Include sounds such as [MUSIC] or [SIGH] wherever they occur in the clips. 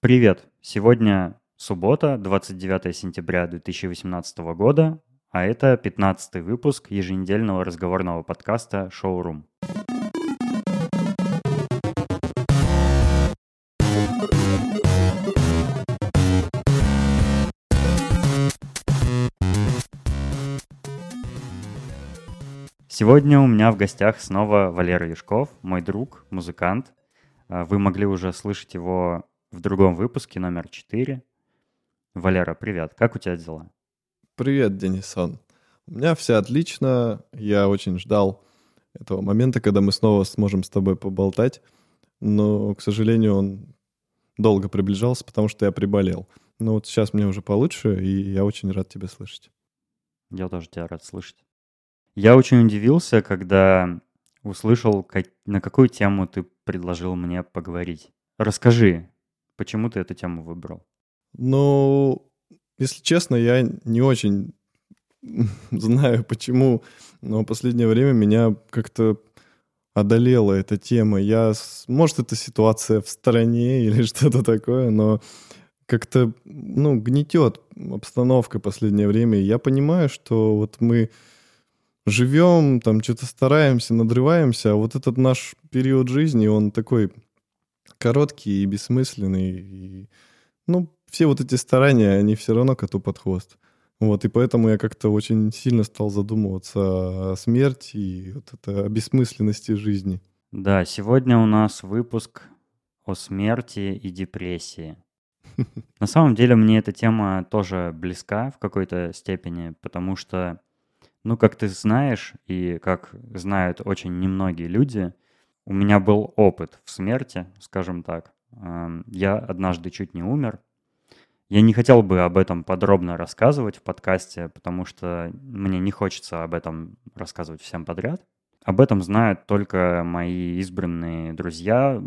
Привет! Сегодня суббота, 29 сентября 2018 года, а это 15 выпуск еженедельного разговорного подкаста «Шоурум». Сегодня у меня в гостях снова Валера Яшков, мой друг, музыкант. А, вы могли уже слышать его в другом выпуске, номер 4. Валера, привет. Как у тебя дела? Привет, Денисон. У меня все отлично. Я очень ждал этого момента, когда мы снова сможем с тобой поболтать. Но, к сожалению, он долго приближался, потому что я приболел. Но вот сейчас мне уже получше, и я очень рад тебя слышать. Я тоже тебя рад слышать. Я очень удивился, когда услышал, как, на какую тему ты предложил мне поговорить. Расскажи, почему ты эту тему выбрал? Ну, если честно, я не очень [LAUGHS] знаю, почему, но в последнее время меня как-то одолела эта тема. Я, может, это ситуация в стране [LAUGHS] или что-то такое, но как-то, ну, гнетет обстановка в последнее время. Я понимаю, что вот мы живем, там что-то стараемся, надрываемся, а вот этот наш период жизни, он такой короткий и бессмысленный. И, ну, все вот эти старания, они все равно коту под хвост. Вот, и поэтому я как-то очень сильно стал задумываться о смерти и вот это, о бессмысленности жизни. Да, сегодня у нас выпуск о смерти и депрессии. [LAUGHS] На самом деле мне эта тема тоже близка в какой-то степени, потому что ну, как ты знаешь, и как знают очень немногие люди, у меня был опыт в смерти, скажем так. Я однажды чуть не умер. Я не хотел бы об этом подробно рассказывать в подкасте, потому что мне не хочется об этом рассказывать всем подряд. Об этом знают только мои избранные друзья,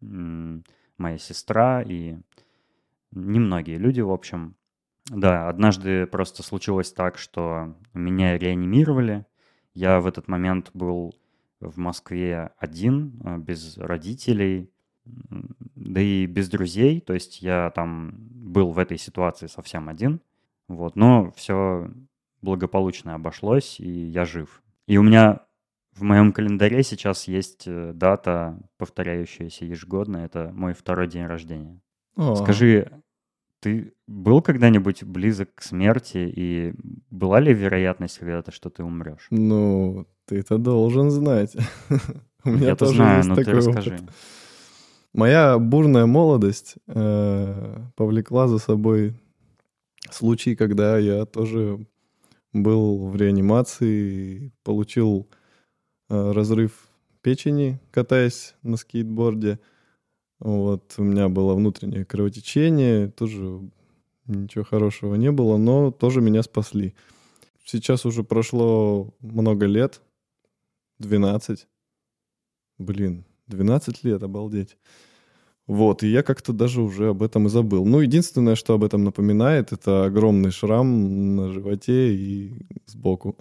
моя сестра и немногие люди, в общем. Да, однажды просто случилось так, что меня реанимировали. Я в этот момент был в Москве один, э, без родителей, да и без друзей. То есть я там был в этой ситуации совсем один. Вот, но все благополучно обошлось, и я жив. И у меня в моем календаре сейчас есть э, дата, повторяющаяся ежегодно. Это мой второй день рождения. О. Скажи, ты был когда-нибудь близок к смерти, и была ли вероятность когда-то, что ты умрешь? Ну, ты это должен знать. [LAUGHS] У меня Я тоже знаю, есть но такой ты расскажи. Опыт. Моя бурная молодость э, повлекла за собой случай, когда я тоже был в реанимации, получил э, разрыв печени, катаясь на скейтборде. Вот, у меня было внутреннее кровотечение, тоже ничего хорошего не было, но тоже меня спасли. Сейчас уже прошло много лет, 12. Блин, 12 лет, обалдеть. Вот, и я как-то даже уже об этом и забыл. Ну, единственное, что об этом напоминает, это огромный шрам на животе и сбоку.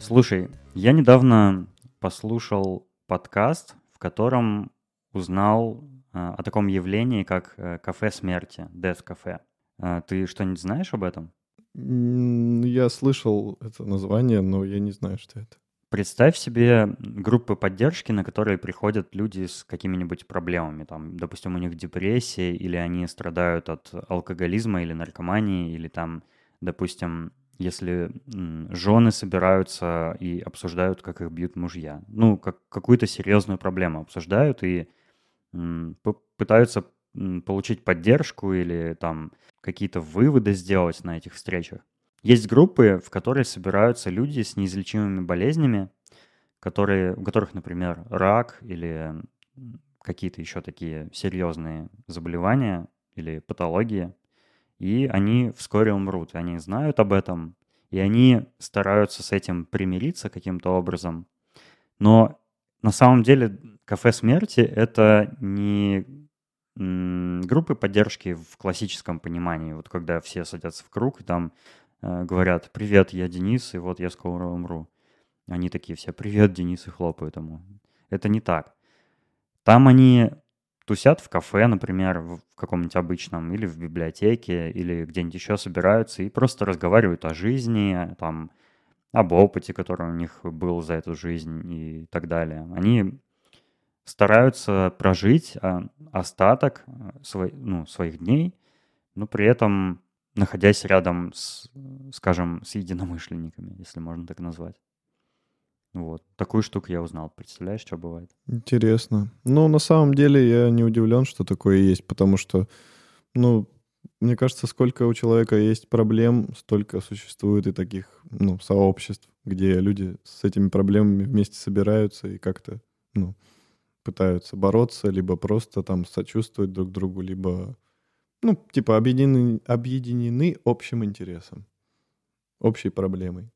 Слушай, я недавно послушал подкаст, в котором узнал о таком явлении, как э, кафе смерти, Death Cafe. Э, ты что-нибудь знаешь об этом? Я слышал это название, но я не знаю, что это. Представь себе группы поддержки, на которые приходят люди с какими-нибудь проблемами. Там, допустим, у них депрессия, или они страдают от алкоголизма или наркомании, или там, допустим, если жены собираются и обсуждают, как их бьют мужья. Ну, как какую-то серьезную проблему обсуждают и пытаются получить поддержку или там какие-то выводы сделать на этих встречах. Есть группы, в которые собираются люди с неизлечимыми болезнями, которые, у которых, например, рак или какие-то еще такие серьезные заболевания или патологии и они вскоре умрут. И они знают об этом, и они стараются с этим примириться каким-то образом. Но на самом деле кафе смерти — это не группы поддержки в классическом понимании, вот когда все садятся в круг и там э, говорят, привет, я Денис, и вот я скоро умру. Они такие все, привет, Денис, и хлопают ему. Это не так. Там они тусят в кафе, например, в каком-нибудь обычном, или в библиотеке, или где-нибудь еще собираются и просто разговаривают о жизни, там, об опыте, который у них был за эту жизнь и так далее. Они стараются прожить а, остаток а, ну, своих дней, но при этом находясь рядом с, скажем, с единомышленниками, если можно так назвать. Вот. Такую штуку я узнал. Представляешь, что бывает? Интересно. Ну, на самом деле я не удивлен, что такое есть, потому что, ну, мне кажется, сколько у человека есть проблем, столько существует и таких, ну, сообществ, где люди с этими проблемами вместе собираются и как-то, ну, пытаются бороться, либо просто там сочувствовать друг другу, либо, ну, типа объединены, объединены общим интересом, общей проблемой.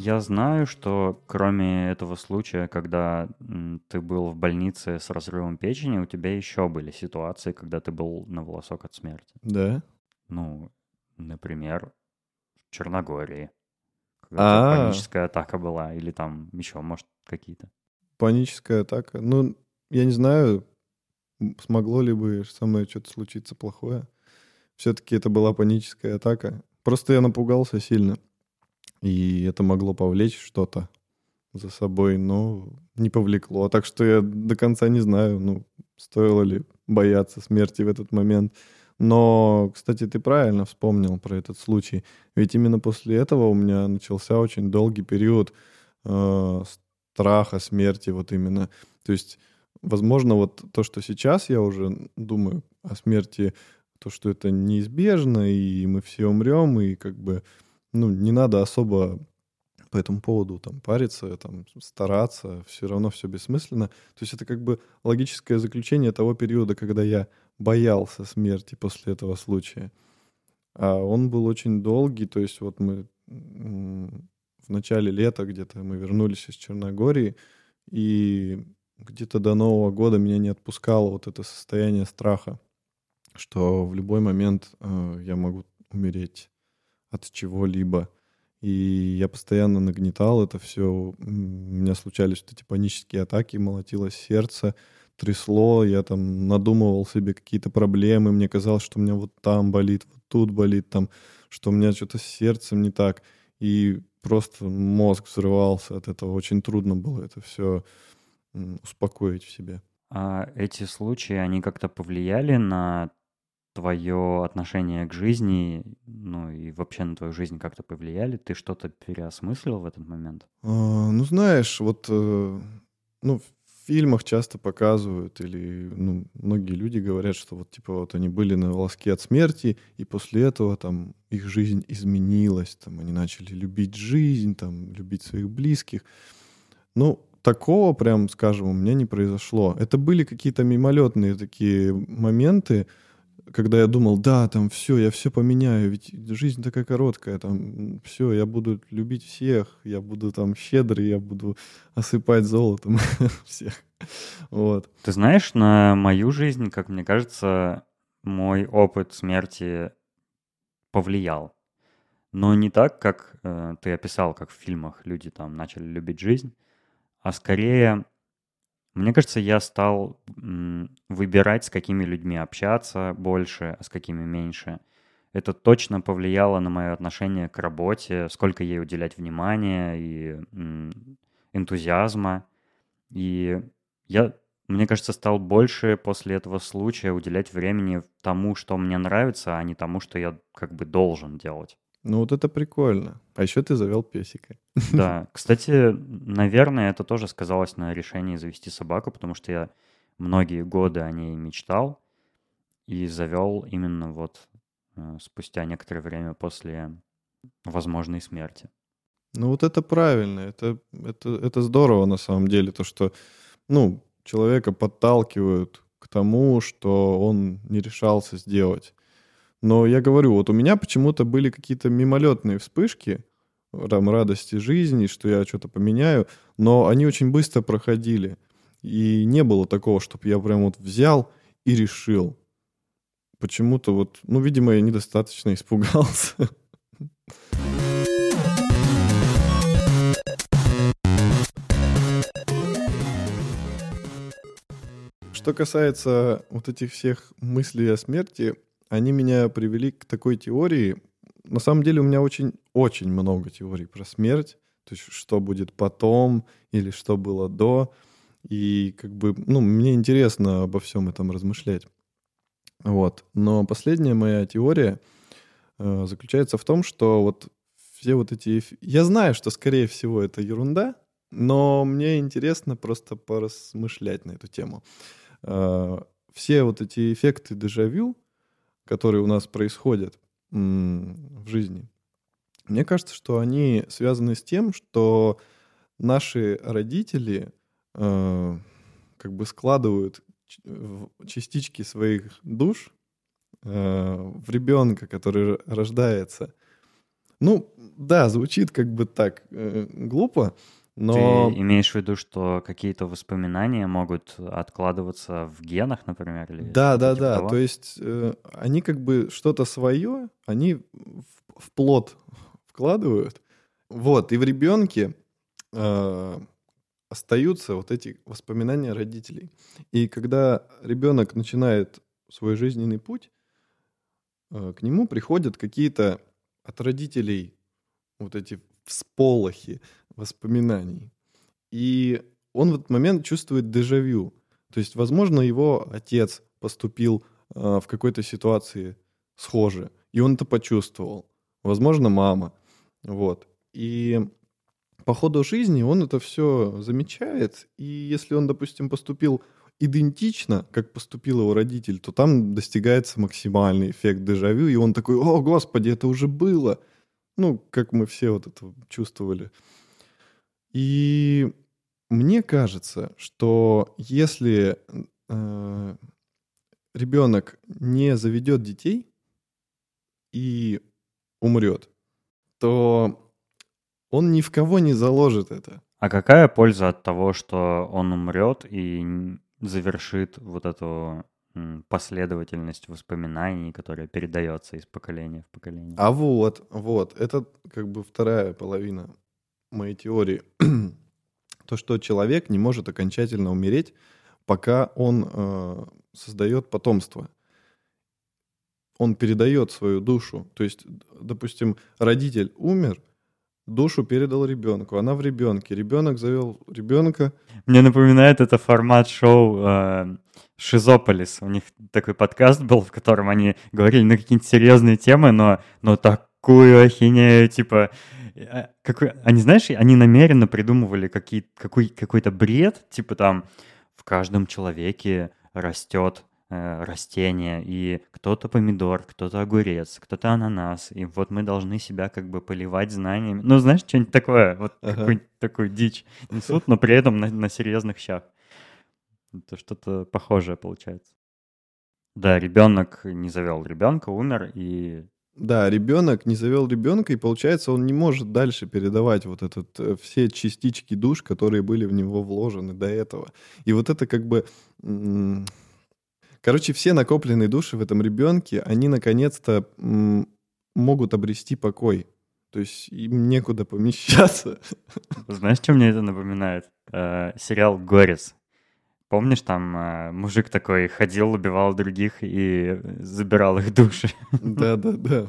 Я знаю, что кроме этого случая, когда ты был в больнице с разрывом печени, у тебя еще были ситуации, когда ты был на волосок от смерти. Да? Ну, например, в Черногории. Когда А. паническая атака была, или там еще, может, какие-то. Паническая атака. Ну, я не знаю, смогло ли бы со мной что-то случиться плохое. Все-таки это была паническая атака. Просто я напугался сильно. И это могло повлечь что-то за собой, но не повлекло. Так что я до конца не знаю, ну, стоило ли бояться смерти в этот момент. Но, кстати, ты правильно вспомнил про этот случай. Ведь именно после этого у меня начался очень долгий период э, страха смерти, вот именно. То есть, возможно, вот то, что сейчас я уже думаю о смерти, то, что это неизбежно, и мы все умрем, и как бы, ну, не надо особо по этому поводу там париться, там стараться, все равно все бессмысленно. То есть это как бы логическое заключение того периода, когда я боялся смерти после этого случая. А он был очень долгий, то есть вот мы в начале лета где-то мы вернулись из Черногории, и где-то до Нового года меня не отпускало вот это состояние страха, что в любой момент э, я могу умереть от чего-либо. И я постоянно нагнетал это все. У меня случались вот эти панические атаки, молотилось сердце, трясло, я там надумывал себе какие-то проблемы, мне казалось, что у меня вот там болит, вот тут болит, там, что у меня что-то с сердцем не так. И просто мозг взрывался от этого. Очень трудно было это все успокоить в себе. А эти случаи, они как-то повлияли на твое отношение к жизни, ну и вообще на твою жизнь как-то повлияли? Ты что-то переосмыслил в этот момент? А, ну, знаешь, вот э, ну, в фильмах часто показывают, или ну, многие люди говорят, что вот типа вот они были на волоске от смерти, и после этого там их жизнь изменилась, там они начали любить жизнь, там любить своих близких. Ну, такого прям, скажем, у меня не произошло. Это были какие-то мимолетные такие моменты, когда я думал, да, там все, я все поменяю, ведь жизнь такая короткая, там все, я буду любить всех, я буду там щедрый, я буду осыпать золотом [LAUGHS] всех. Вот. Ты знаешь, на мою жизнь, как мне кажется, мой опыт смерти повлиял. Но не так, как э, ты описал, как в фильмах люди там начали любить жизнь, а скорее мне кажется, я стал выбирать, с какими людьми общаться больше, а с какими меньше. Это точно повлияло на мое отношение к работе, сколько ей уделять внимания и энтузиазма. И я, мне кажется, стал больше после этого случая уделять времени тому, что мне нравится, а не тому, что я как бы должен делать. Ну вот это прикольно. А еще ты завел песика. [LAUGHS] Да, кстати, наверное, это тоже сказалось на решении завести собаку, потому что я многие годы о ней мечтал и завел именно вот э, спустя некоторое время после возможной смерти. Ну вот это правильно, это, это, это здорово на самом деле, то что, ну, человека подталкивают к тому, что он не решался сделать. Но я говорю, вот у меня почему-то были какие-то мимолетные вспышки там, радости жизни, что я что-то поменяю, но они очень быстро проходили. И не было такого, чтобы я прям вот взял и решил. Почему-то вот, ну, видимо, я недостаточно [LAUGHS] испугался. Что касается вот этих всех мыслей о смерти, они меня привели к такой теории. На самом деле у меня очень-очень много теорий про смерть, то есть что будет потом или что было до. И как бы, ну, мне интересно обо всем этом размышлять. Вот. Но последняя моя теория э, заключается в том, что вот все вот эти... Я знаю, что, скорее всего, это ерунда, но мне интересно просто поразмышлять на эту тему. Э, все вот эти эффекты дежавю, которые у нас происходят в жизни, мне кажется, что они связаны с тем, что наши родители э, как бы складывают частички своих душ э, в ребенка, который рождается. Ну, да, звучит как бы так э, глупо, но... Ты имеешь в виду, что какие-то воспоминания могут откладываться в генах, например? Или да, да, типа да. Того? То есть э, они как бы что-то свое, они в, в плод вкладывают. Вот, и в ребенке э, остаются вот эти воспоминания родителей. И когда ребенок начинает свой жизненный путь, э, к нему приходят какие-то от родителей вот эти всполохи воспоминаний. И он в этот момент чувствует дежавю. То есть, возможно, его отец поступил э, в какой-то ситуации схоже, и он это почувствовал. Возможно, мама. Вот. И по ходу жизни он это все замечает, и если он, допустим, поступил идентично, как поступил его родитель, то там достигается максимальный эффект дежавю, и он такой, о, господи, это уже было. Ну, как мы все вот это чувствовали. И мне кажется, что если э, ребенок не заведет детей и умрет, то он ни в кого не заложит это. А какая польза от того, что он умрет и завершит вот эту последовательность воспоминаний, которая передается из поколения в поколение? А вот, вот, это как бы вторая половина моей теории. [CLEARS THROAT] То, что человек не может окончательно умереть, пока он э, создает потомство. Он передает свою душу. То есть, допустим, родитель умер, душу передал ребенку. Она в ребенке. Ребенок завел ребенка. Мне напоминает это формат шоу э, Шизополис. У них такой подкаст был, в котором они говорили на какие-нибудь серьезные темы, но, но такую ахинею, типа... Э, какой, они, знаешь, они намеренно придумывали какие, какой, какой-то бред, типа там в каждом человеке растет э, растение, и кто-то помидор, кто-то огурец, кто-то ананас, и вот мы должны себя как бы поливать знаниями. Ну, знаешь, что-нибудь такое, вот ага. какую-нибудь такую дичь несут, но при этом на, на серьезных щах. Это что-то похожее получается. Да, ребенок не завел ребенка, умер, и да, ребенок не завел ребенка, и получается, он не может дальше передавать вот этот э, все частички душ, которые были в него вложены до этого. И вот это как бы Короче, все накопленные души в этом ребенке, они наконец-то могут обрести покой. То есть им некуда помещаться. Знаешь, что мне это напоминает? Э, сериал «Горец». Помнишь, там э, мужик такой ходил, убивал других и забирал их души? Да-да-да.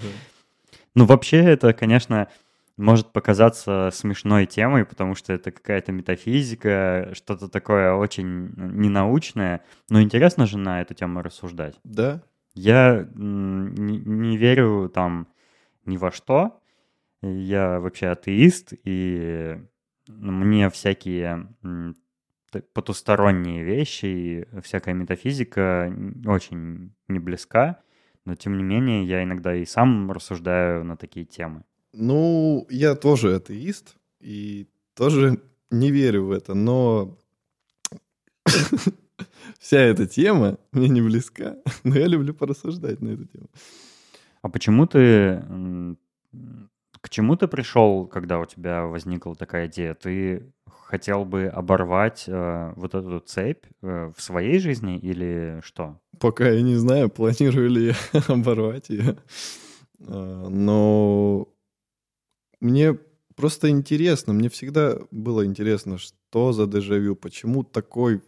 Ну, вообще, это, конечно, может показаться смешной темой, потому что это какая-то метафизика, что-то такое очень ненаучное, но интересно же на эту тему рассуждать. Да. Я не, не верю там ни во что, я вообще атеист, и мне всякие потусторонние вещи и всякая метафизика очень не близка, но тем не менее я иногда и сам рассуждаю на такие темы. Ну, я тоже атеист и тоже не верю в это, но [COUGHS] вся эта тема мне не близка, но я люблю порассуждать на эту тему. А почему ты К чему ты пришел, когда у тебя возникла такая идея? Ты хотел бы оборвать э, вот эту цепь э, в своей жизни или что? Пока я не знаю, планирую ли я [LAUGHS] оборвать ее. А, но мне просто интересно, мне всегда было интересно, что за дежавю, почему такой,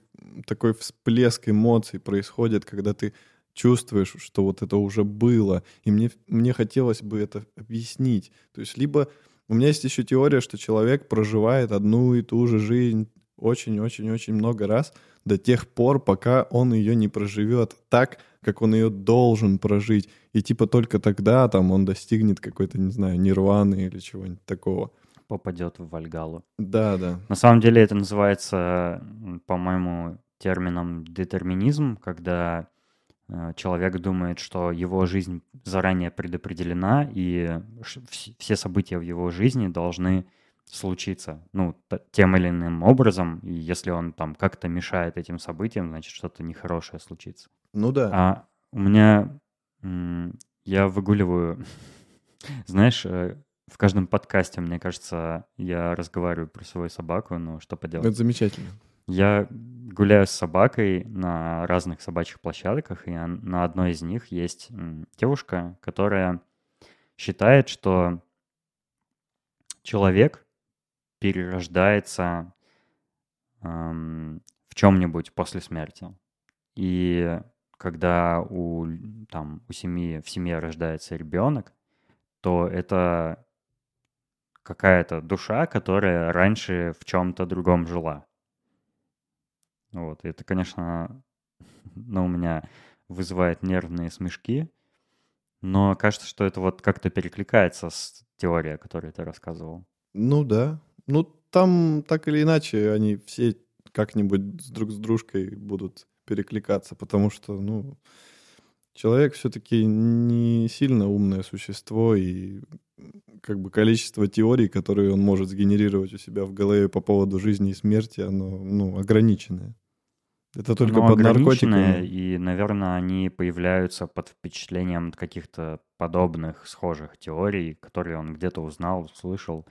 такой всплеск эмоций происходит, когда ты чувствуешь, что вот это уже было. И мне, мне хотелось бы это объяснить. То есть либо у меня есть еще теория, что человек проживает одну и ту же жизнь очень-очень-очень много раз до тех пор, пока он ее не проживет так, как он ее должен прожить. И типа только тогда там он достигнет какой-то, не знаю, нирваны или чего-нибудь такого. Попадет в Вальгалу. Да, да. На самом деле это называется, по-моему, термином детерминизм, когда человек думает, что его жизнь заранее предопределена, и все события в его жизни должны случиться, ну, тем или иным образом, и если он там как-то мешает этим событиям, значит, что-то нехорошее случится. Ну да. А у меня, я выгуливаю, [LAUGHS] знаешь, э, в каждом подкасте, мне кажется, я разговариваю про свою собаку, но что поделать. Это замечательно. Я гуляю с собакой на разных собачьих площадках, и на одной из них есть девушка, которая считает, что человек перерождается эм, в чем-нибудь после смерти. И когда у, там, у семьи, в семье рождается ребенок, то это какая-то душа, которая раньше в чем-то другом жила. Вот, это, конечно, [LAUGHS] ну, у меня вызывает нервные смешки, но кажется, что это вот как-то перекликается с теорией, о которой ты рассказывал. Ну да. Ну там так или иначе они все как-нибудь друг с дружкой будут перекликаться, потому что, ну, человек все-таки не сильно умное существо, и как бы количество теорий, которые он может сгенерировать у себя в голове по поводу жизни и смерти, оно, ну, ограниченное. Это только Оно под наркотиками. И, наверное, они появляются под впечатлением каких-то подобных, схожих теорий, которые он где-то узнал, слышал,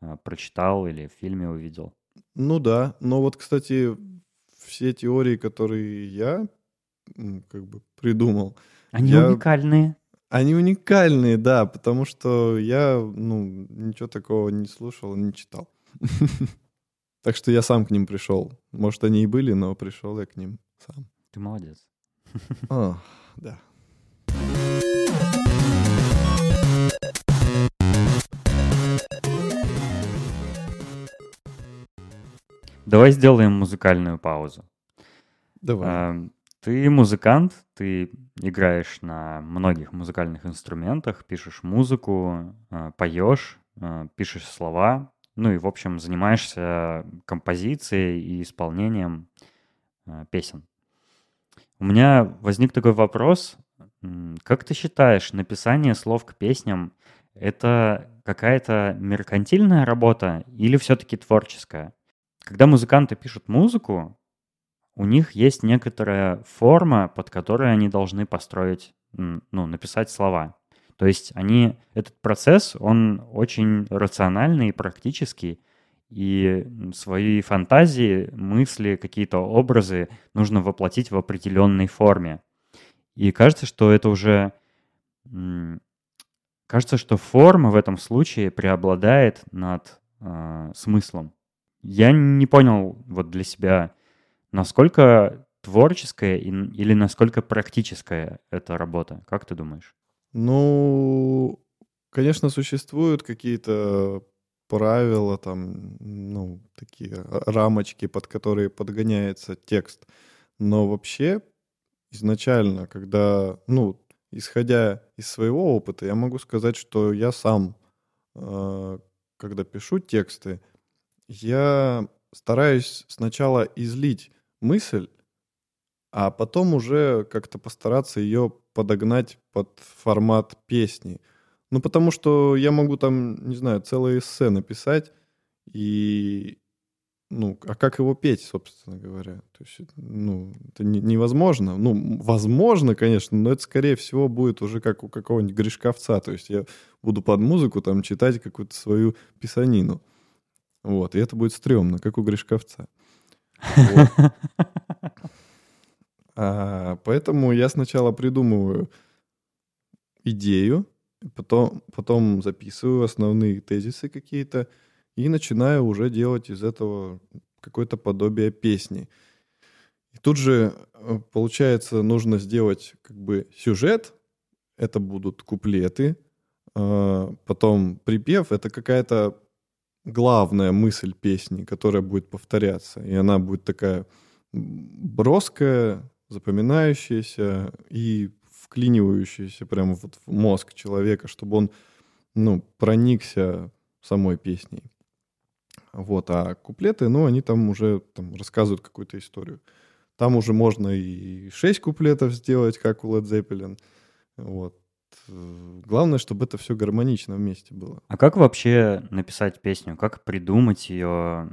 э, прочитал или в фильме увидел. Ну да, но вот, кстати, все теории, которые я как бы придумал... Они я... уникальные. Они уникальные, да, потому что я, ну, ничего такого не слушал, не читал. [LAUGHS] Так что я сам к ним пришел. Может, они и были, но пришел я к ним сам. Ты молодец. О, [LAUGHS] да. Давай сделаем музыкальную паузу. Давай. А, ты музыкант, ты играешь на многих музыкальных инструментах, пишешь музыку, а, поешь, а, пишешь слова, ну и, в общем, занимаешься композицией и исполнением э, песен. У меня возник такой вопрос. Как ты считаешь, написание слов к песням — это какая-то меркантильная работа или все-таки творческая? Когда музыканты пишут музыку, у них есть некоторая форма, под которой они должны построить, ну, написать слова. То есть они, этот процесс, он очень рациональный и практический, и свои фантазии, мысли, какие-то образы нужно воплотить в определенной форме. И кажется, что это уже... Кажется, что форма в этом случае преобладает над э, смыслом. Я не понял вот для себя, насколько творческая или насколько практическая эта работа. Как ты думаешь? Ну, конечно, существуют какие-то правила, там, ну, такие рамочки, под которые подгоняется текст. Но вообще, изначально, когда, ну, исходя из своего опыта, я могу сказать, что я сам, э, когда пишу тексты, я стараюсь сначала излить мысль, а потом уже как-то постараться ее подогнать под формат песни. Ну, потому что я могу там, не знаю, целое эссе написать, и ну, а как его петь, собственно говоря? То есть, ну, это не, невозможно. Ну, возможно, конечно, но это, скорее всего, будет уже как у какого-нибудь Гришковца. То есть я буду под музыку там читать какую-то свою писанину. Вот, и это будет стрёмно, как у Гришковца. Вот. [LAUGHS] А, поэтому я сначала придумываю идею, потом, потом записываю основные тезисы какие-то, и начинаю уже делать из этого какое-то подобие песни. И тут же, э, получается, нужно сделать как бы сюжет, это будут куплеты, а, потом припев, это какая-то главная мысль песни, которая будет повторяться, и она будет такая броская, запоминающаяся и вклинивающаяся прямо вот в мозг человека, чтобы он ну, проникся самой песней. Вот, а куплеты, ну, они там уже там, рассказывают какую-то историю. Там уже можно и шесть куплетов сделать, как у Led Zeppelin. Вот. Главное, чтобы это все гармонично вместе было. А как вообще написать песню? Как придумать ее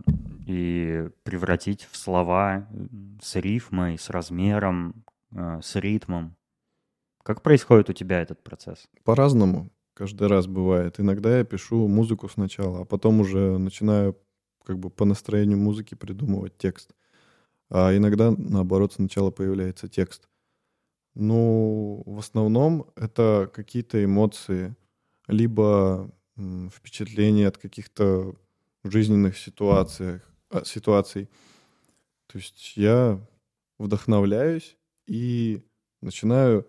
и превратить в слова с рифмой, с размером, э, с ритмом? Как происходит у тебя этот процесс? По-разному. Каждый раз бывает. Иногда я пишу музыку сначала, а потом уже начинаю как бы по настроению музыки придумывать текст. А иногда, наоборот, сначала появляется текст. Ну, в основном это какие-то эмоции, либо впечатления от каких-то жизненных ситуаций, ситуаций. То есть я вдохновляюсь и начинаю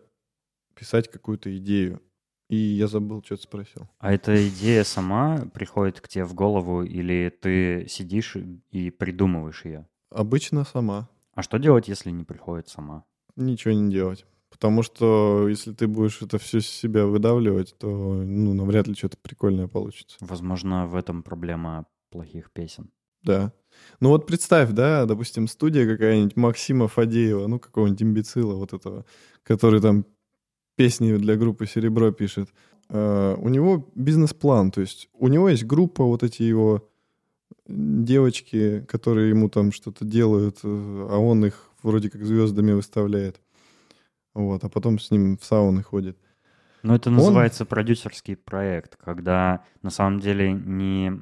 писать какую-то идею. И я забыл, что ты спросил. А эта идея сама приходит к тебе в голову, или ты сидишь и придумываешь ее? Обычно сама. А что делать, если не приходит сама? Ничего не делать. Потому что если ты будешь это все с себя выдавливать, то ну, навряд ли что-то прикольное получится. Возможно, в этом проблема плохих песен. Да. Ну вот представь, да, допустим, студия какая-нибудь Максима Фадеева, ну какого-нибудь имбецила вот этого, который там песни для группы «Серебро» пишет. Uh, у него бизнес-план, то есть у него есть группа, вот эти его девочки, которые ему там что-то делают, а он их вроде как звездами выставляет. Вот, а потом с ним в сауны ходит. Ну, это называется он... продюсерский проект, когда на самом деле не,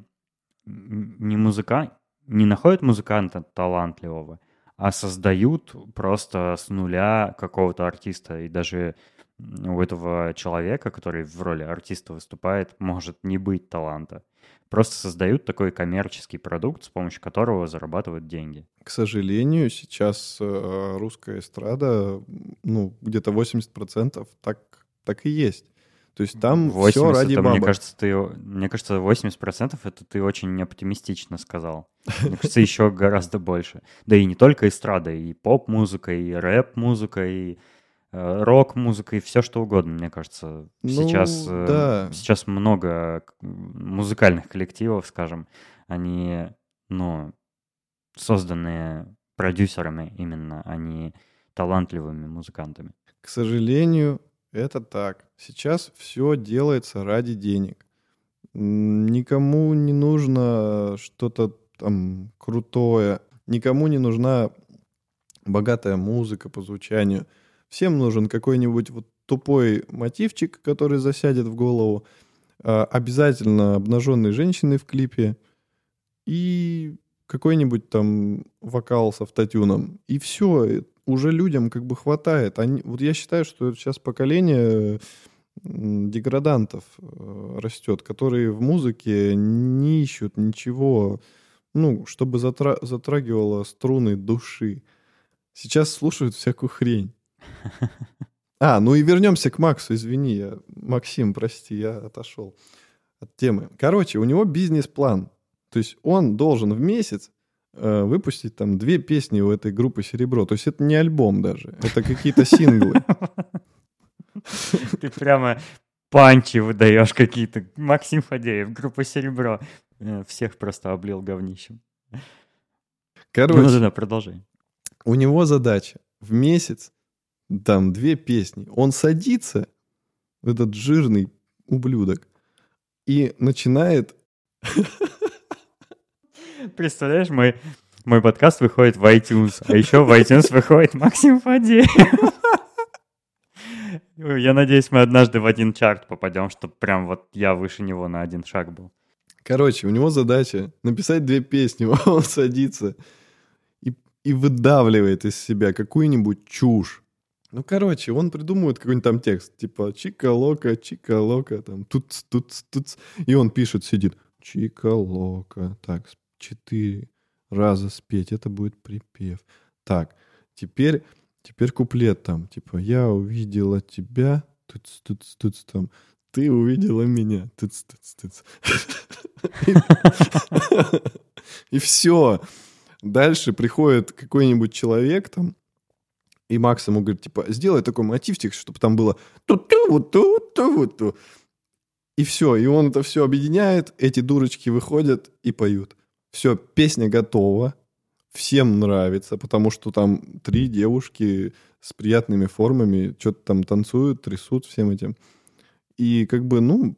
не музыка, не находят музыканта талантливого, а создают просто с нуля какого-то артиста. И даже у этого человека, который в роли артиста выступает, может не быть таланта. Просто создают такой коммерческий продукт, с помощью которого зарабатывают деньги. К сожалению, сейчас э, русская эстрада, ну, где-то 80% так, так и есть. То есть там 80, все ради это, Мне кажется, ты, мне кажется, 80% это ты очень оптимистично сказал. Мне кажется, [LAUGHS] еще гораздо больше. Да и не только эстрада, и поп-музыка, и рэп-музыка, и Э, рок-музыка и все что угодно, мне кажется. Ну, сейчас, э, да. сейчас много музыкальных коллективов, скажем, они, ну, созданные продюсерами именно, а не талантливыми музыкантами. К сожалению, это так. Сейчас все делается ради денег. Никому не нужно что-то там крутое, никому не нужна богатая музыка по звучанию – Всем нужен какой-нибудь вот тупой мотивчик, который засядет в голову. А, обязательно обнаженные женщины в клипе. И какой-нибудь там вокал с автотюном. И все, уже людям как бы хватает. Они, вот я считаю, что сейчас поколение деградантов э, растет, которые в музыке не ищут ничего, ну, чтобы затра- затрагивало струны души. Сейчас слушают всякую хрень. А, ну и вернемся к Максу, извини, я, Максим, прости, я отошел от темы. Короче, у него бизнес-план. То есть он должен в месяц э, выпустить там две песни у этой группы «Серебро». То есть это не альбом даже, это какие-то синглы. Ты прямо панчи выдаешь какие-то. Максим Фадеев, группа «Серебро». Э, всех просто облил говнищем. Короче, ну, да, да, продолжай. У него задача в месяц там две песни. Он садится, этот жирный ублюдок, и начинает... [LAUGHS] Представляешь, мой, мой подкаст выходит в iTunes, а еще в iTunes выходит Максим Фадеев. [LAUGHS] Я надеюсь, мы однажды в один чарт попадем, чтобы прям вот я выше него на один шаг был. Короче, у него задача написать две песни. [LAUGHS] Он садится и, и выдавливает из себя какую-нибудь чушь. Ну, короче, он придумывает какой-нибудь там текст, типа чика-лока, чика-лока, там тут тут тут И он пишет, сидит, чика-лока, так, четыре раза спеть, это будет припев. Так, теперь, теперь куплет там, типа, я увидела тебя, тут тут тут там, ты увидела меня, тут тут тут И все. Дальше приходит какой-нибудь человек там, и Макс ему говорит, типа, сделай такой мотивчик, чтобы там было ту-ту, вот ту, ту, вот ту. И все, и он это все объединяет, эти дурочки выходят и поют. Все, песня готова, всем нравится, потому что там три девушки с приятными формами что-то там танцуют, трясут всем этим. И как бы, ну,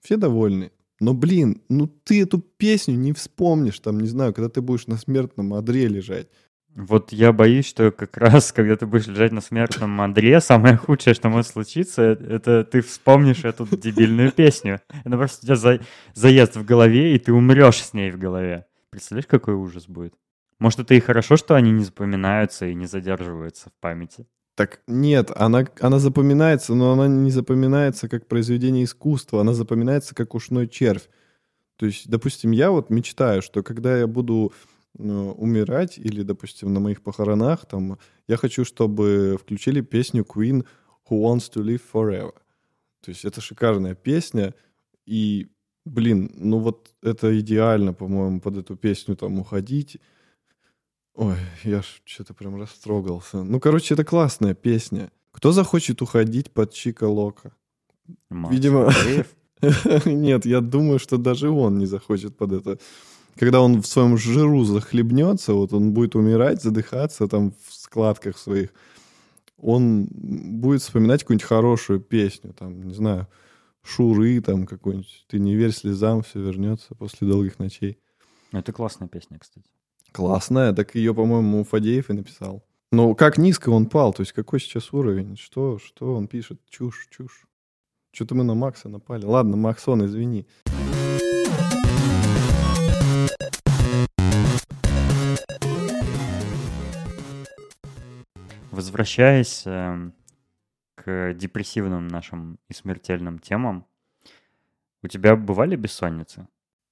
все довольны. Но, блин, ну ты эту песню не вспомнишь, там, не знаю, когда ты будешь на смертном одре лежать. Вот я боюсь, что как [LAUGHS] раз, когда ты будешь лежать на смертном одре, самое худшее, что может случиться, это ты вспомнишь эту дебильную песню. Это просто у тебя за, заезд в голове, и ты умрешь с ней в голове. Представляешь, какой ужас будет? Может, это и хорошо, что они не запоминаются и не задерживаются в памяти. Так нет, она, она запоминается, но она не запоминается как произведение искусства, она запоминается как ушной червь. То есть, допустим, я вот мечтаю, что когда я буду умирать, или, допустим, на моих похоронах, там, я хочу, чтобы включили песню Queen Who Wants to Live Forever. То есть это шикарная песня, и, блин, ну вот это идеально, по-моему, под эту песню там уходить. Ой, я ж что-то прям растрогался. Ну, короче, это классная песня. Кто захочет уходить под Чика Лока? Видимо... [LAUGHS] Нет, я думаю, что даже он не захочет под это когда он в своем жиру захлебнется, вот он будет умирать, задыхаться там в складках своих, он будет вспоминать какую-нибудь хорошую песню, там, не знаю, Шуры там какой-нибудь, ты не верь слезам, все вернется после долгих ночей. Это классная песня, кстати. Классная, так ее, по-моему, Фадеев и написал. Но как низко он пал, то есть какой сейчас уровень, что, что он пишет, чушь, чушь. Что-то мы на Макса напали. Ладно, Максон, извини. Возвращаясь э, к депрессивным нашим и смертельным темам, у тебя бывали бессонницы?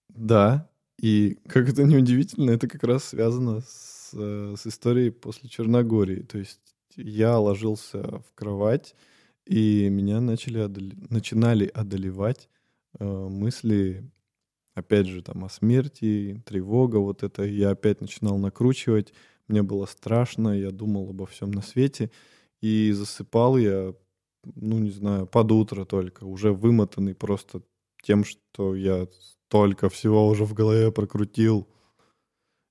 Да, и как это не удивительно, это как раз связано с, э, с историей после Черногории. То есть я ложился в кровать, и меня начали одоле... начинали одолевать э, мысли, опять же, там о смерти, тревога, вот это я опять начинал накручивать мне было страшно, я думал обо всем на свете. И засыпал я, ну, не знаю, под утро только, уже вымотанный просто тем, что я столько всего уже в голове прокрутил.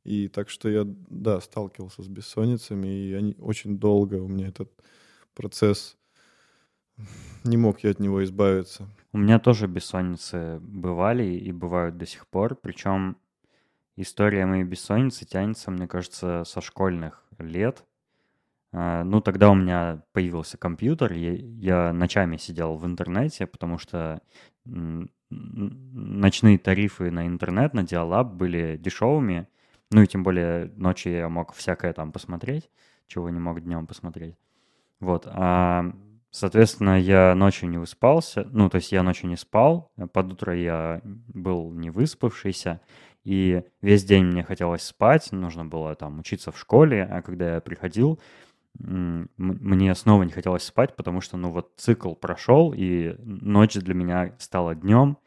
И так что я, да, сталкивался с бессонницами, и они очень долго у меня этот процесс, не мог я от него избавиться. У меня тоже бессонницы бывали и бывают до сих пор, причем история моей бессонницы тянется, мне кажется, со школьных лет. А, ну, тогда у меня появился компьютер, я, я ночами сидел в интернете, потому что ночные тарифы на интернет, на Диалаб были дешевыми, ну и тем более ночью я мог всякое там посмотреть, чего не мог днем посмотреть. Вот, а, соответственно, я ночью не выспался, ну, то есть я ночью не спал, под утро я был не выспавшийся, и весь день мне хотелось спать, нужно было там учиться в школе, а когда я приходил, мне снова не хотелось спать, потому что, ну вот, цикл прошел, и ночь для меня стала днем,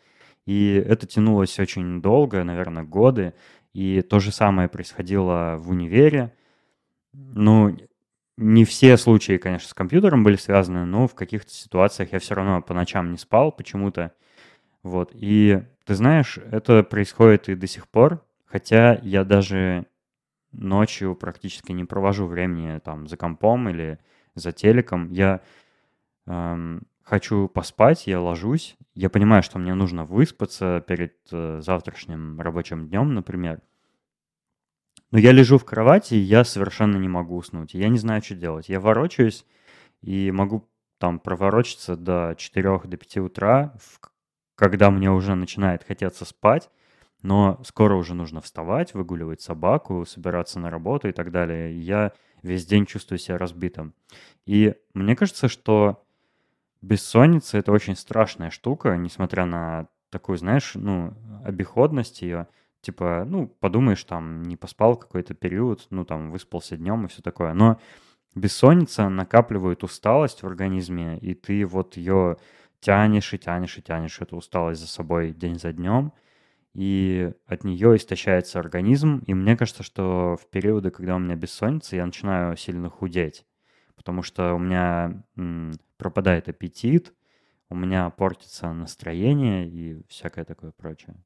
и это тянулось очень долго, наверное, годы, и то же самое происходило в универе. Ну, не все случаи, конечно, с компьютером были связаны, но в каких-то ситуациях я все равно по ночам не спал почему-то. Вот, и ты знаешь, это происходит и до сих пор, хотя я даже ночью практически не провожу времени там за компом или за телеком. Я эм, хочу поспать, я ложусь, я понимаю, что мне нужно выспаться перед э, завтрашним рабочим днем, например, Но я лежу в кровати, и я совершенно не могу уснуть. Я не знаю, что делать. Я ворочаюсь и могу там проворочиться до 4 до 5 утра, когда мне уже начинает хотеться спать, но скоро уже нужно вставать, выгуливать собаку, собираться на работу и так далее. Я весь день чувствую себя разбитым. И мне кажется, что бессонница — это очень страшная штука, несмотря на такую, знаешь, ну, обиходность ее. Типа, ну, подумаешь, там, не поспал какой-то период, ну, там, выспался днем и все такое. Но бессонница накапливает усталость в организме, и ты вот ее тянешь и тянешь и тянешь эту усталость за собой день за днем, и от нее истощается организм. И мне кажется, что в периоды, когда у меня бессонница, я начинаю сильно худеть, потому что у меня м, пропадает аппетит, у меня портится настроение и всякое такое прочее.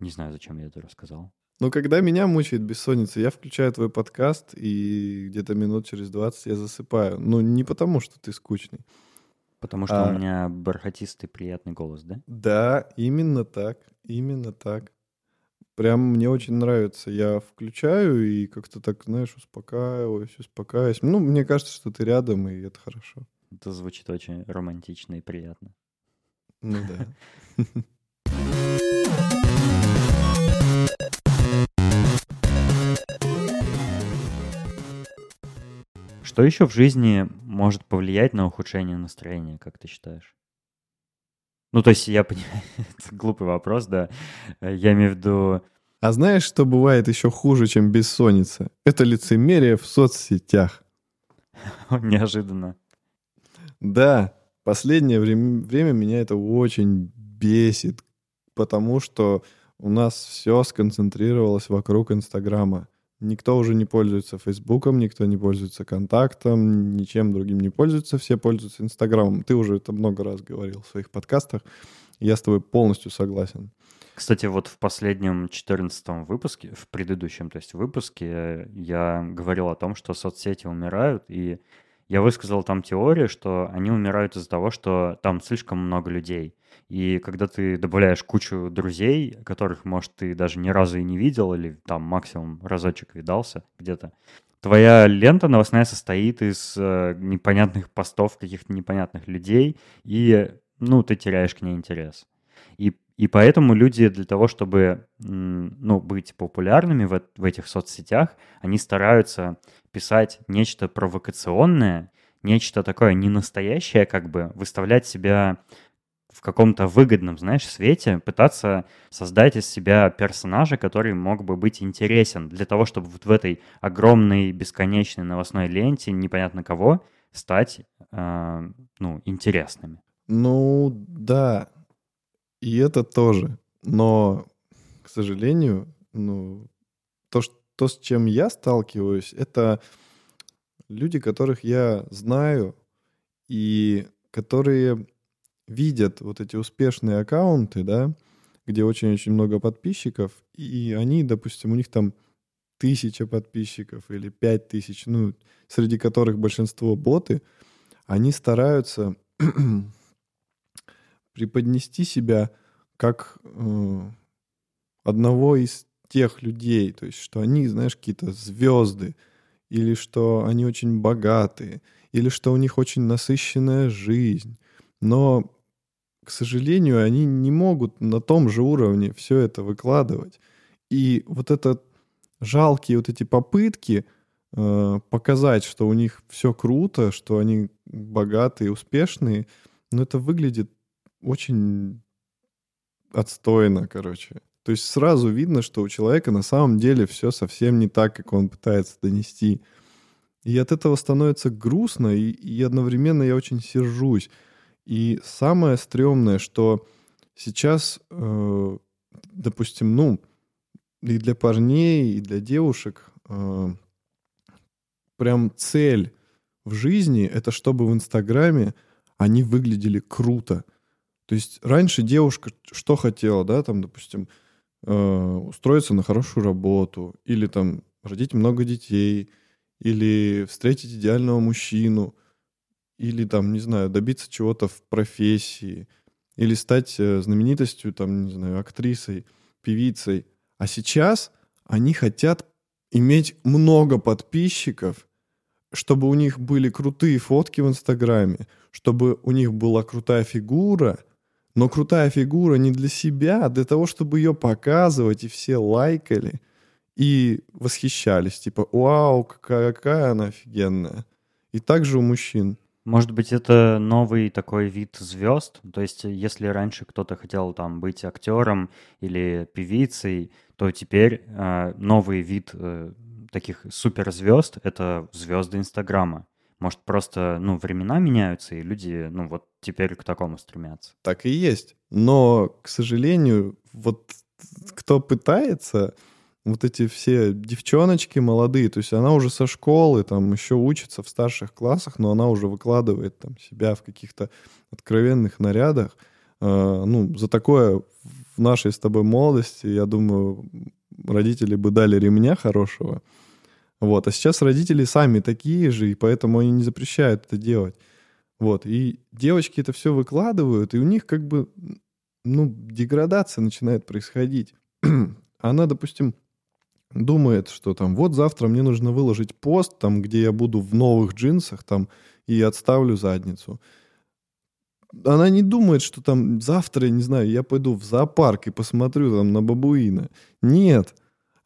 Не знаю, зачем я это рассказал. Ну, когда меня мучает бессонница, я включаю твой подкаст, и где-то минут через 20 я засыпаю. Ну, не потому, что ты скучный. Потому что а... у меня бархатистый приятный голос, да? Да, именно так, именно так. Прям мне очень нравится. Я включаю и как-то так, знаешь, успокаиваюсь, успокаиваюсь. Ну, мне кажется, что ты рядом, и это хорошо. Это звучит очень романтично и приятно. Ну да. [LAUGHS] Что еще в жизни может повлиять на ухудшение настроения, как ты считаешь? Ну, то есть я понимаю, [LAUGHS] это глупый вопрос, да. Я имею в виду... А знаешь, что бывает еще хуже, чем бессонница? Это лицемерие в соцсетях. [LAUGHS] Неожиданно. Да, последнее время, время меня это очень бесит, потому что у нас все сконцентрировалось вокруг Инстаграма. Никто уже не пользуется Фейсбуком, никто не пользуется Контактом, ничем другим не пользуется, все пользуются Инстаграмом. Ты уже это много раз говорил в своих подкастах. Я с тобой полностью согласен. Кстати, вот в последнем 14 выпуске, в предыдущем, то есть выпуске, я говорил о том, что соцсети умирают, и я высказал там теорию, что они умирают из-за того, что там слишком много людей. И когда ты добавляешь кучу друзей, которых, может, ты даже ни разу и не видел, или там максимум разочек видался где-то, твоя лента новостная состоит из э, непонятных постов каких-то непонятных людей, и, ну, ты теряешь к ней интерес. И, и поэтому люди для того, чтобы, ну, быть популярными в, в этих соцсетях, они стараются писать нечто провокационное, нечто такое ненастоящее, как бы выставлять себя в каком-то выгодном, знаешь, свете, пытаться создать из себя персонажа, который мог бы быть интересен для того, чтобы вот в этой огромной бесконечной новостной ленте непонятно кого стать, э, ну, интересными. Ну, да, и это тоже. Но, к сожалению, ну, то, что то, с чем я сталкиваюсь, это люди, которых я знаю и которые видят вот эти успешные аккаунты, да, где очень-очень много подписчиков, и они, допустим, у них там тысяча подписчиков или пять тысяч, ну, среди которых большинство боты, они стараются [CLEARS THROAT] преподнести себя как э, одного из тех людей, то есть что они, знаешь, какие-то звезды, или что они очень богатые, или что у них очень насыщенная жизнь. Но, к сожалению, они не могут на том же уровне все это выкладывать. И вот это жалкие вот эти попытки э, показать, что у них все круто, что они богатые, успешные, но это выглядит очень отстойно, короче. То есть сразу видно, что у человека на самом деле все совсем не так, как он пытается донести. И от этого становится грустно, и, и одновременно я очень сержусь. И самое стрёмное, что сейчас, э, допустим, ну, и для парней, и для девушек э, прям цель в жизни — это чтобы в Инстаграме они выглядели круто. То есть раньше девушка что хотела, да, там, допустим, Э, устроиться на хорошую работу, или там родить много детей, или встретить идеального мужчину, или там, не знаю, добиться чего-то в профессии, или стать э, знаменитостью, там, не знаю, актрисой, певицей. А сейчас они хотят иметь много подписчиков, чтобы у них были крутые фотки в Инстаграме, чтобы у них была крутая фигура, но крутая фигура не для себя, а для того, чтобы ее показывать, и все лайкали и восхищались. Типа, вау, какая, какая она офигенная. И также у мужчин. Может быть, это новый такой вид звезд? То есть, если раньше кто-то хотел там быть актером или певицей, то теперь э, новый вид э, таких суперзвезд — это звезды Инстаграма. Может, просто, ну, времена меняются, и люди, ну, вот теперь к такому стремятся. Так и есть. Но, к сожалению, вот кто пытается, вот эти все девчоночки молодые, то есть она уже со школы, там еще учится в старших классах, но она уже выкладывает там себя в каких-то откровенных нарядах. Э, ну, за такое в нашей с тобой молодости, я думаю, родители бы дали ремня хорошего. Вот. А сейчас родители сами такие же, и поэтому они не запрещают это делать. Вот. И девочки это все выкладывают, и у них как бы, ну, деградация начинает происходить. [CLEARS THROAT] Она, допустим, думает, что там вот завтра мне нужно выложить пост, там, где я буду в новых джинсах, там, и отставлю задницу. Она не думает, что там завтра, я не знаю, я пойду в зоопарк и посмотрю там на бабуина. Нет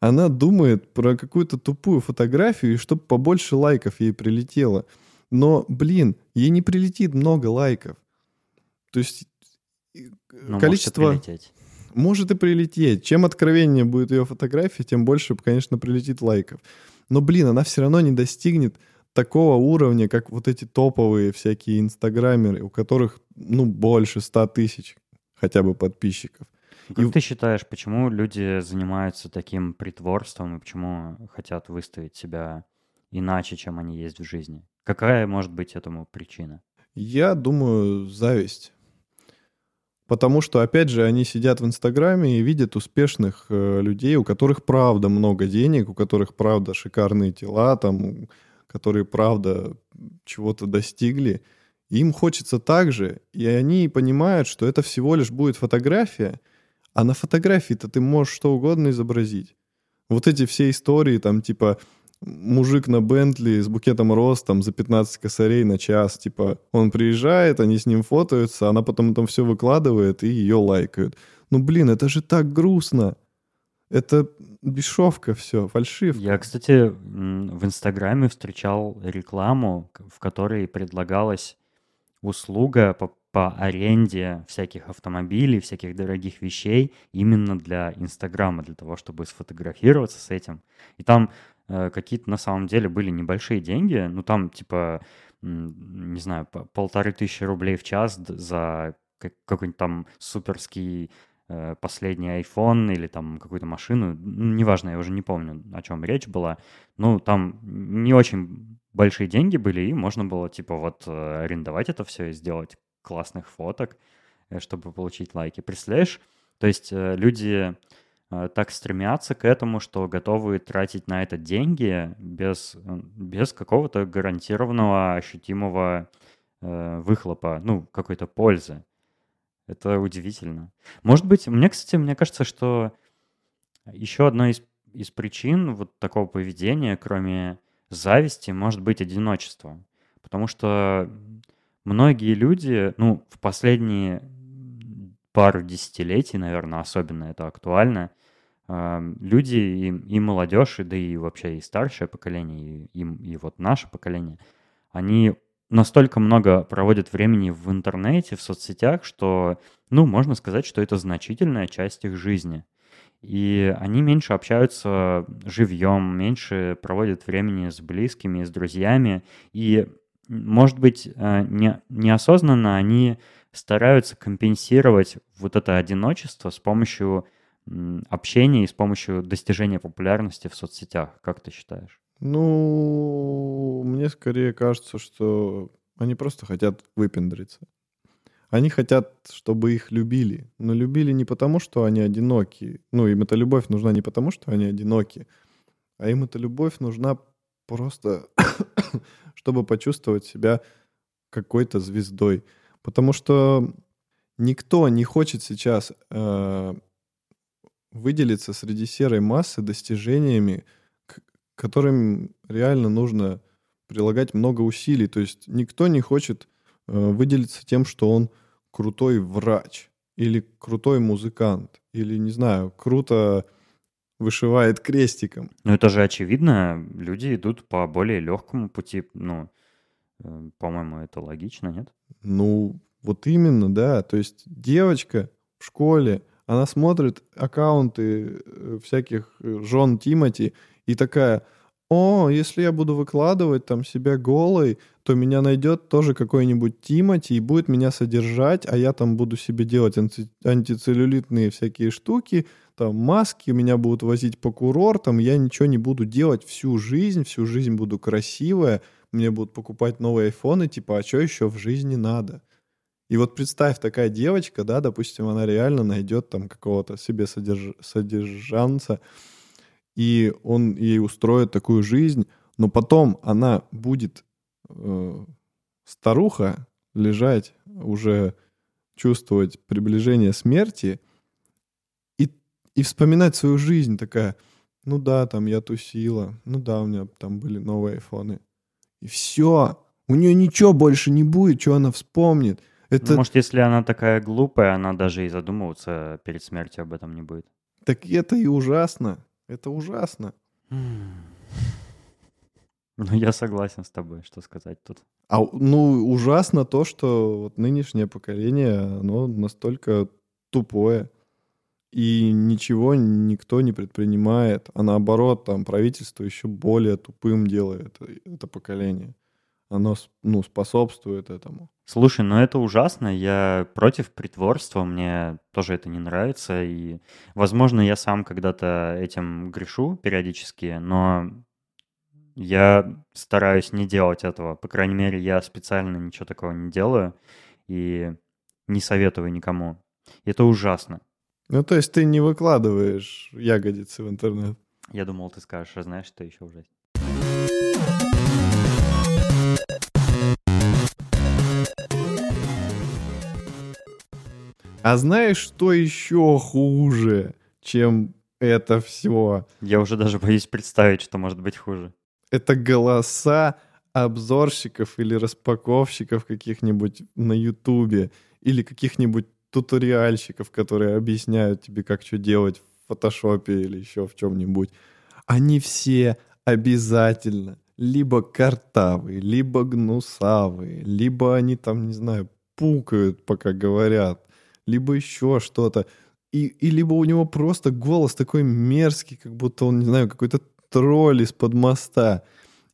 она думает про какую-то тупую фотографию, и чтобы побольше лайков ей прилетело. Но, блин, ей не прилетит много лайков. То есть Но количество... Может прилететь. Может и прилететь. Чем откровеннее будет ее фотография, тем больше, конечно, прилетит лайков. Но, блин, она все равно не достигнет такого уровня, как вот эти топовые всякие инстаграмеры, у которых, ну, больше ста тысяч хотя бы подписчиков. Как и... ты считаешь, почему люди занимаются таким притворством и почему хотят выставить себя иначе, чем они есть в жизни? Какая может быть этому причина? Я думаю, зависть. Потому что, опять же, они сидят в Инстаграме и видят успешных э, людей, у которых правда много денег, у которых правда шикарные тела, там, которые правда чего-то достигли. им хочется так же, и они понимают, что это всего лишь будет фотография, а на фотографии-то ты можешь что угодно изобразить. Вот эти все истории, там, типа, мужик на Бентли с букетом роз там за 15 косарей на час. Типа, он приезжает, они с ним фотаются, она потом там все выкладывает и ее лайкают. Ну, блин, это же так грустно. Это бешевка все, фальшивка. Я, кстати, в Инстаграме встречал рекламу, в которой предлагалась услуга по по аренде всяких автомобилей, всяких дорогих вещей именно для Инстаграма, для того, чтобы сфотографироваться с этим. И там э, какие-то на самом деле были небольшие деньги, ну там типа, не знаю, полторы тысячи рублей в час за какой-нибудь там суперский э, последний iPhone или там какую-то машину, ну, неважно, я уже не помню, о чем речь была, ну, там не очень большие деньги были, и можно было, типа, вот э, арендовать это все и сделать классных фоток, э, чтобы получить лайки. Представляешь? То есть э, люди э, так стремятся к этому, что готовы тратить на это деньги без, без какого-то гарантированного ощутимого выхлопа, ну, какой-то пользы. Это удивительно. Может быть, мне, кстати, мне кажется, что еще одной из, из причин вот такого поведения, кроме зависти, может быть одиночество. Потому что многие люди, ну, в последние пару десятилетий, наверное, особенно это актуально, люди и, и молодежь, и да и вообще и старшее поколение, и, и, и вот наше поколение, они настолько много проводят времени в интернете, в соцсетях, что, ну, можно сказать, что это значительная часть их жизни. И они меньше общаются живьем, меньше проводят времени с близкими, с друзьями. И может быть, э, не, неосознанно они стараются компенсировать вот это одиночество с помощью общения и с помощью достижения популярности в соцсетях. Как ты считаешь? Ну, мне скорее кажется, что они просто хотят выпендриться. Они хотят, чтобы их любили. Но любили не потому, что они одиноки. Ну, им эта любовь нужна не потому, что они одиноки, а им эта любовь нужна просто [COUGHS] чтобы почувствовать себя какой-то звездой. Потому что никто не хочет сейчас э, выделиться среди серой массы достижениями, которым реально нужно прилагать много усилий. То есть никто не хочет э, выделиться тем, что он крутой врач или крутой музыкант, или, не знаю, круто вышивает крестиком. Ну, это же очевидно, люди идут по более легкому пути, ну, э, по-моему, это логично, нет? Ну, вот именно, да. То есть девочка в школе, она смотрит аккаунты э, всяких э, жен Тимати и такая, о, если я буду выкладывать там себя голой, то меня найдет тоже какой-нибудь Тимати и будет меня содержать, а я там буду себе делать анти- антицеллюлитные всякие штуки, там маски, меня будут возить по курортам, я ничего не буду делать всю жизнь, всю жизнь буду красивая, мне будут покупать новые айфоны, типа, а что еще в жизни надо? И вот представь, такая девочка, да, допустим, она реально найдет там какого-то себе содерж... содержанца, и он ей устроит такую жизнь, но потом она будет э, старуха лежать, уже чувствовать приближение смерти и, и вспоминать свою жизнь такая, ну да, там я тусила, ну да, у меня там были новые айфоны. И все, у нее ничего больше не будет, что она вспомнит. Это... Ну, может, если она такая глупая, она даже и задумываться перед смертью об этом не будет. Так это и ужасно. Это ужасно. Ну, я согласен с тобой, что сказать тут. А, ну, ужасно то, что вот нынешнее поколение, оно настолько тупое. И ничего никто не предпринимает. А наоборот, там правительство еще более тупым делает это поколение. Оно ну, способствует этому. Слушай, ну это ужасно. Я против притворства. Мне тоже это не нравится. И, возможно, я сам когда-то этим грешу периодически, но я стараюсь не делать этого. По крайней мере, я специально ничего такого не делаю и не советую никому. Это ужасно. Ну, то есть ты не выкладываешь ягодицы в интернет? Я думал, ты скажешь, а знаешь, что еще ужаснее? А знаешь, что еще хуже, чем это все? Я уже даже боюсь представить, что может быть хуже это голоса обзорщиков или распаковщиков каких-нибудь на Ютубе или каких-нибудь туториальщиков, которые объясняют тебе, как что делать в фотошопе или еще в чем-нибудь. Они все обязательно либо картавые, либо гнусавые, либо они там, не знаю, пукают, пока говорят, либо еще что-то. И, и либо у него просто голос такой мерзкий, как будто он, не знаю, какой-то тролль из-под моста.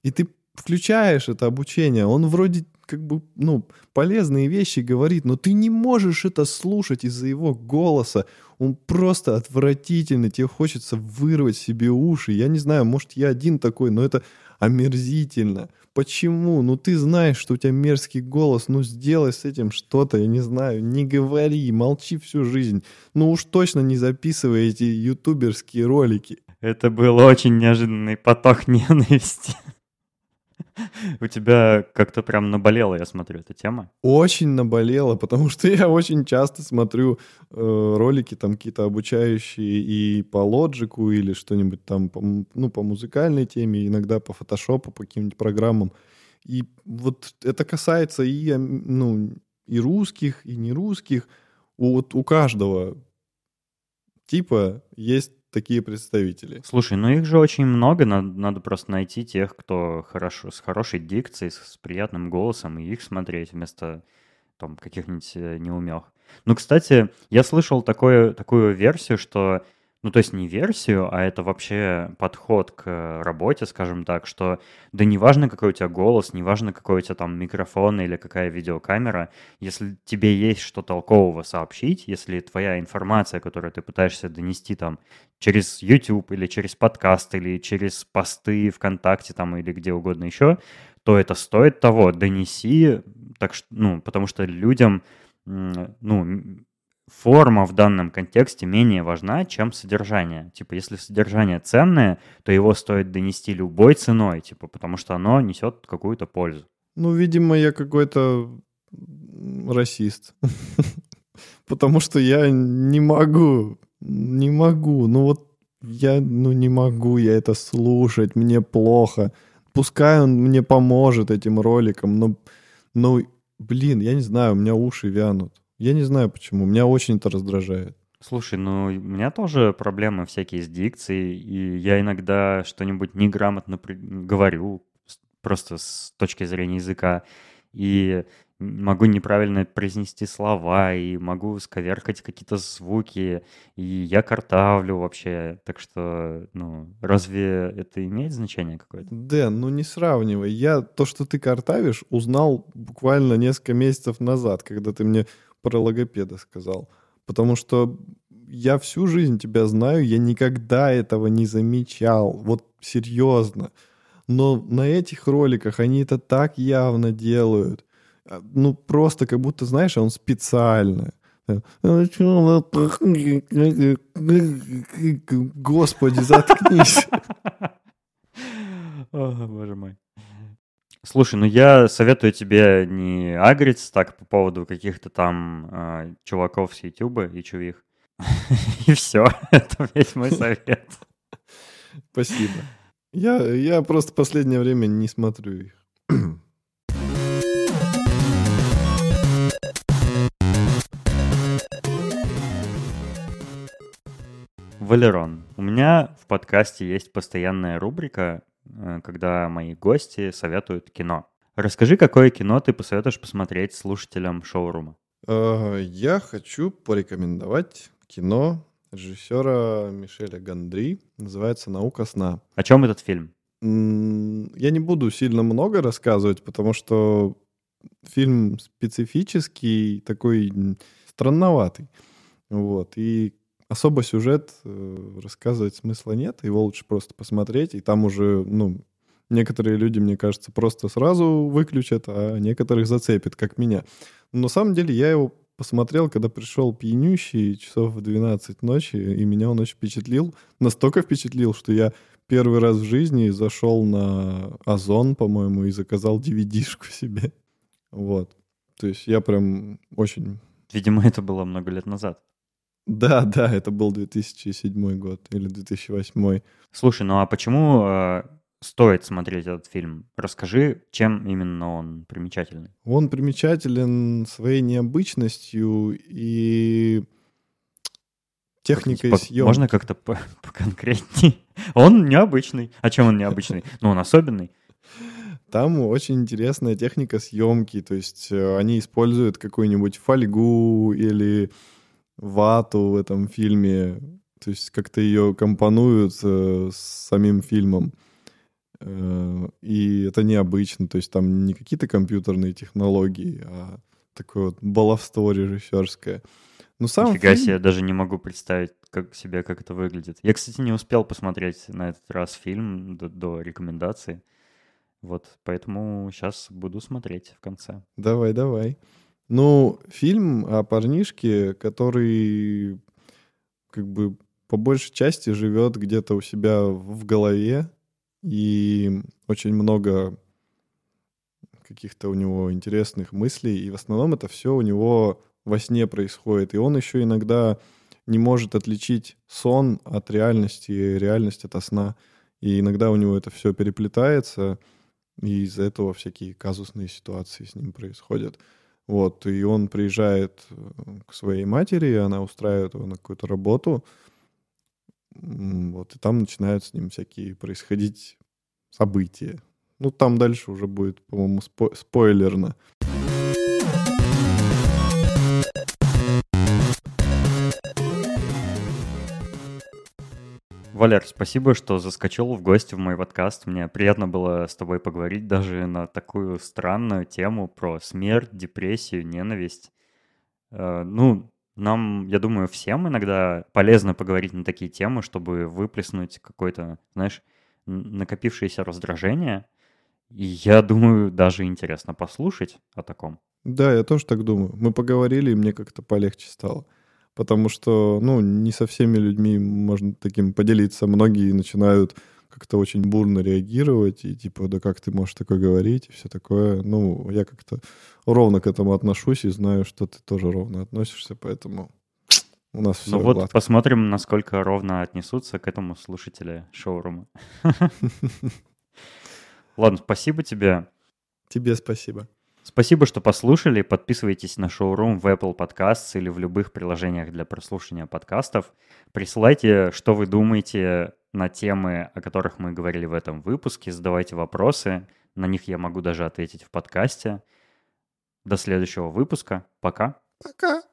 И ты включаешь это обучение, он вроде как бы, ну, полезные вещи говорит, но ты не можешь это слушать из-за его голоса. Он просто отвратительный, тебе хочется вырвать себе уши. Я не знаю, может, я один такой, но это омерзительно. Почему? Ну, ты знаешь, что у тебя мерзкий голос, ну, сделай с этим что-то, я не знаю, не говори, молчи всю жизнь. Ну, уж точно не записывай эти ютуберские ролики. Это был очень неожиданный поток [LAUGHS] ненависти. [LAUGHS] У тебя как-то прям наболела, я смотрю, эта тема. Очень наболела, потому что я очень часто смотрю э, ролики там какие-то обучающие и по лоджику или что-нибудь там, по, ну, по музыкальной теме, иногда по фотошопу, по каким-нибудь программам. И вот это касается и, ну, и русских, и не русских. У, вот у каждого типа есть такие представители. Слушай, ну их же очень много, надо, надо просто найти тех, кто хорошо, с хорошей дикцией, с, с приятным голосом, и их смотреть вместо там каких-нибудь э, неумех. Ну, кстати, я слышал такое, такую версию, что ну, то есть не версию, а это вообще подход к работе, скажем так, что да неважно, какой у тебя голос, неважно, какой у тебя там микрофон или какая видеокамера, если тебе есть что толкового сообщить, если твоя информация, которую ты пытаешься донести там через YouTube или через подкаст или через посты ВКонтакте там или где угодно еще, то это стоит того, донеси, так что, ну, потому что людям, ну, форма в данном контексте менее важна, чем содержание. Типа, если содержание ценное, то его стоит донести любой ценой, типа, потому что оно несет какую-то пользу. Ну, видимо, я какой-то расист. [LAUGHS] Потому что я не могу, не могу. Ну вот я, ну, не могу я это слушать, мне плохо. Пускай он мне поможет этим роликом, но, но, блин, я не знаю, у меня уши вянут. Я не знаю почему, меня очень это раздражает. Слушай, ну у меня тоже проблемы всякие с дикцией, и я иногда что-нибудь неграмотно при- говорю, просто с точки зрения языка, и могу неправильно произнести слова, и могу сковеркать какие-то звуки, и я картавлю вообще. Так что, ну, разве это имеет значение какое-то? Дэн, ну не сравнивай. Я то, что ты картавишь, узнал буквально несколько месяцев назад, когда ты мне про логопеда сказал. Потому что я всю жизнь тебя знаю, я никогда этого не замечал. Вот серьезно. Но на этих роликах они это так явно делают. А, ну, просто как будто, знаешь, он специально. Господи, заткнись. [LAUGHS] О, боже мой. Слушай, ну я советую тебе не агриться так по поводу каких-то там э, чуваков с Ютуба и чувих. [LAUGHS] И все, [LAUGHS] это весь мой совет. Спасибо. Я, я просто последнее время не смотрю их. Валерон, у меня в подкасте есть постоянная рубрика, когда мои гости советуют кино. Расскажи, какое кино ты посоветуешь посмотреть слушателям шоурума? Э, я хочу порекомендовать кино режиссера Мишеля Гандри. Называется «Наука сна». О чем этот фильм? Я не буду сильно много рассказывать, потому что фильм специфический, такой странноватый. Вот. И особо сюжет э, рассказывать смысла нет, его лучше просто посмотреть, и там уже, ну, некоторые люди, мне кажется, просто сразу выключат, а некоторых зацепит, как меня. Но на самом деле я его посмотрел, когда пришел пьянющий часов в 12 ночи, и меня он очень впечатлил. Настолько впечатлил, что я первый раз в жизни зашел на Озон, по-моему, и заказал DVD-шку [LAUGHS] себе. Вот. То есть я прям очень... Видимо, это было много лет назад. Да, да, это был 2007 год или 2008. Слушай, ну а почему э, стоит смотреть этот фильм? Расскажи, чем именно он примечательный. Он примечателен своей необычностью и техникой По- съемки. Можно как-то по- [LAUGHS] поконкретнее? Он необычный. А чем он необычный? [LAUGHS] Ну, он особенный. Там очень интересная техника съемки, то есть э, они используют какую-нибудь фольгу или вату в этом фильме, то есть как-то ее компонуют э, с самим фильмом. Э, И это необычно, то есть там не какие-то компьютерные технологии, а такое вот баловство режиссерское. Но сам Нифига фильм- себе, я даже не могу представить как, себе, как это выглядит. Я, кстати, не успел посмотреть на этот раз фильм до, до рекомендации. Вот, поэтому сейчас буду смотреть в конце. Давай, давай. Ну, фильм о парнишке, который как бы по большей части живет где-то у себя в голове, и очень много каких-то у него интересных мыслей, и в основном это все у него во сне происходит. И он еще иногда не может отличить сон от реальности, и реальность от сна. И иногда у него это все переплетается, и из-за этого всякие казусные ситуации с ним происходят. Вот, и он приезжает э, к своей матери, и она устраивает его на какую-то работу. Вот, и там начинают с ним всякие происходить события. Ну, там дальше уже будет, по-моему, спо- спойлерно. Валер, спасибо, что заскочил в гости в мой подкаст. Мне приятно было с тобой поговорить даже на такую странную тему про смерть, депрессию, ненависть. Э, Ну, нам, я думаю, всем иногда полезно поговорить на такие темы, чтобы выплеснуть какое-то, знаешь, накопившееся раздражение. И я думаю, даже интересно послушать о таком. Да, я тоже так думаю. Мы поговорили, и мне как-то полегче стало. Потому что, ну, не со всеми людьми можно таким поделиться. Многие начинают как-то очень бурно реагировать, и типа, да как ты можешь такое говорить, и все такое. Ну, я как-то ровно к этому отношусь и знаю, что ты тоже ровно относишься, поэтому у нас все Ну вот гладко. посмотрим, насколько ровно отнесутся к этому слушатели шоурума. [LAUGHS] Ладно, спасибо тебе. Тебе спасибо. Спасибо, что послушали. Подписывайтесь на шоурум в Apple Podcasts или в любых приложениях для прослушивания подкастов. Присылайте, что вы думаете на темы, о которых мы говорили в этом выпуске. Задавайте вопросы. На них я могу даже ответить в подкасте. До следующего выпуска. Пока. Пока.